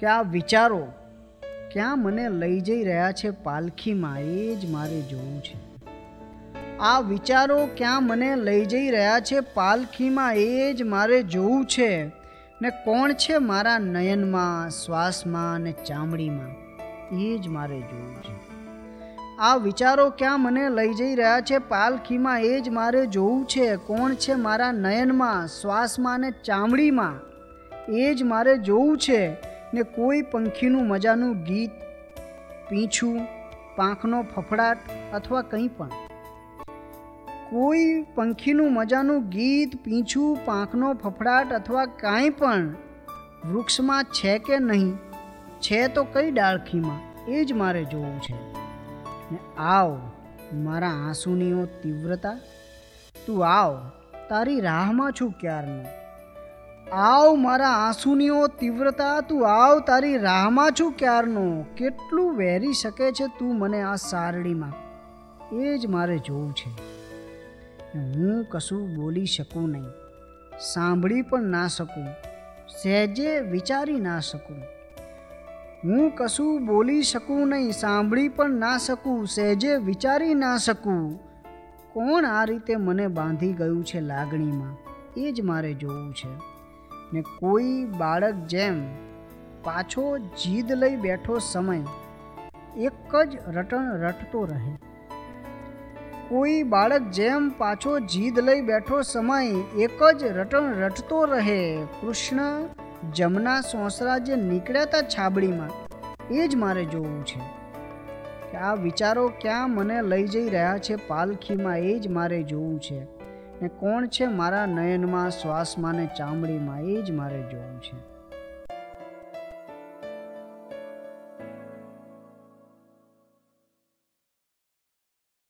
કે આ વિચારો ક્યાં મને લઈ જઈ રહ્યા છે પાલખીમાં એ જ મારે જોવું છે આ વિચારો ક્યાં મને લઈ જઈ રહ્યા છે પાલખીમાં એ જ મારે જોવું છે ને કોણ છે મારા નયનમાં શ્વાસમાં અને ચામડીમાં એ જ મારે જોવું છે આ વિચારો ક્યાં મને લઈ જઈ રહ્યા છે પાલખીમાં એ જ મારે જોવું છે કોણ છે મારા નયનમાં શ્વાસમાં અને ચામડીમાં એ જ મારે જોવું છે ને કોઈ પંખીનું મજાનું ગીત, પીંછું, પાંખનો ફફડાટ અથવા કંઈ પણ. કોઈ પંખીનું મજાનું ગીત, પીંછું, પાંખનો ફફડાટ અથવા કાંઈ પણ વૃક્ષમાં છે કે નહીં, છે તો કઈ ડાળખીમાં, એ જ મારે જોવું છે. ને આવ, મારા આંસુનીઓ તીવ્રતા. તું આવ, તારી રાહમાં છું ક્યારનો? આવ મારા આંસુનીઓ, તીવ્રતા, તું આવ તારી રાહમાં છું ક્યારનો? કેટલું વહેરી શકે છે તું મને આ સારડીમાં? એ જ મારે જોવું છે. હું કશું બોલી શકું નહીં. સાંભળી પણ ના શકું. સહેજે વિચારી ના શકું. હું કશું બોલી શકું નહીં, સાંભળી પણ ના શકું, સહેજે વિચારી ના શકું. કોણ આ રીતે મને બાંધી ગયું છે લાગણીમાં? એ જ મારે જોવું છે. ને કોઈ બાળક જેમ પાછો જીદ લઈ બેઠો સમય, એક જ રટણ રટતો રહે. કોઈ બાળક જેમ પાછો જીદ લઈ બેઠો સમય, એક જ રટણ રટતો રહે. કૃષ્ણ જમના સોસરા જે નીકળ્યા હતા છાબડીમાં, એ જ મારે જોવું છે. કે આ વિચારો ક્યાં મને લઈ જઈ રહ્યા છે, પાલખીમાં એ જ મારે જોવું છે. ને કોણ છે મારા નયનમાં શ્વાસમાં ને ચામડીમાં એ જ મારે જોવું છે?